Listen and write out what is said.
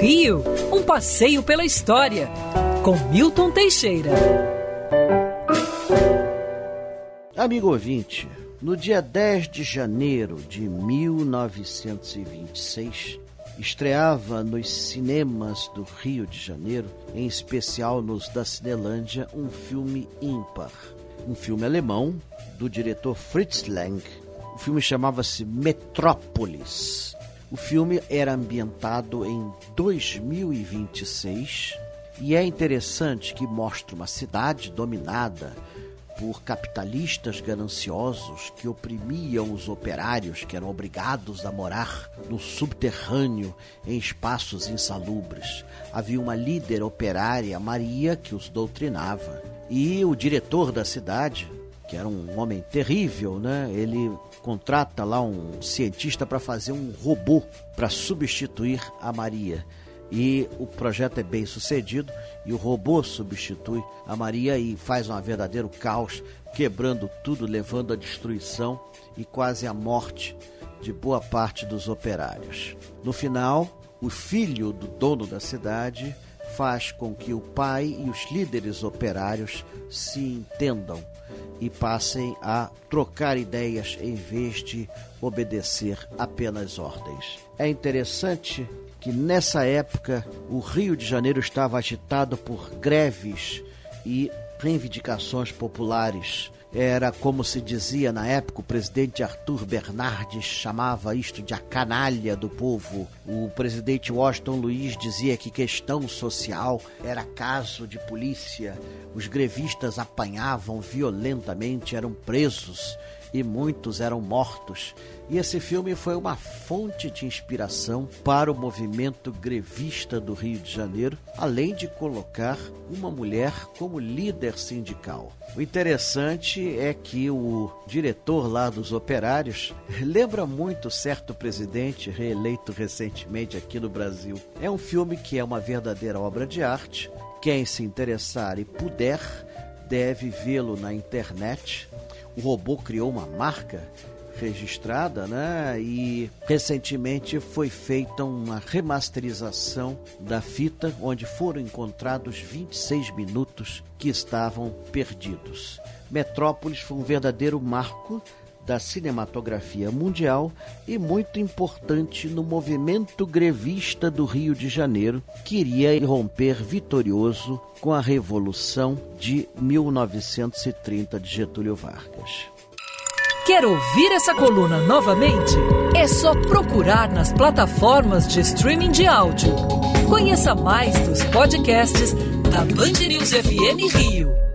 Rio, um passeio pela história, com Milton Teixeira. Amigo ouvinte, no dia 10 de janeiro de 1926, estreava nos cinemas do Rio de Janeiro, em especial nos da Cinelândia, um filme ímpar. Um filme alemão do diretor Fritz Lang. O filme chamava-se Metrópolis. O filme era ambientado em 2026 e é interessante que mostra uma cidade dominada por capitalistas gananciosos que oprimiam os operários que eram obrigados a morar no subterrâneo em espaços insalubres. Havia uma líder operária, Maria, que os doutrinava. E o diretor da cidade, que era um homem terrível, né? Ele contrata lá um cientista para fazer um robô para substituir a Maria e o projeto é bem sucedido e o robô substitui a Maria e faz um verdadeiro caos, quebrando tudo, levando à destruição e quase à morte de boa parte dos operários. No final, o filho do dono da cidade faz com que o pai e os líderes operários se entendam e passem a trocar ideias em vez de obedecer apenas ordens. É interessante que nessa época o Rio de Janeiro estava agitado por greves e reivindicações populares. Era como se dizia na época, o presidente Arthur Bernardes chamava isto de a canalha do povo. O presidente Washington Luiz dizia que questão social era caso de polícia. Os grevistas apanhavam violentamente, eram presos e muitos eram mortos. E esse filme foi uma fonte de inspiração para o movimento grevista do Rio de Janeiro, além de colocar uma mulher como líder sindical. O interessante é que o diretor lá dos operários lembra muito certo presidente reeleito recentemente aqui no Brasil. É um filme que é uma verdadeira obra de arte. Quem se interessar e puder deve vê-lo na internet o robô criou uma marca registrada, né? E recentemente foi feita uma remasterização da fita, onde foram encontrados 26 minutos que estavam perdidos. Metrópolis foi um verdadeiro marco da cinematografia mundial e muito importante no movimento grevista do Rio de Janeiro, que iria romper vitorioso com a Revolução de 1930 de Getúlio Vargas. Quer ouvir essa coluna novamente? É só procurar nas plataformas de streaming de áudio. Conheça mais dos podcasts da Band News FM Rio.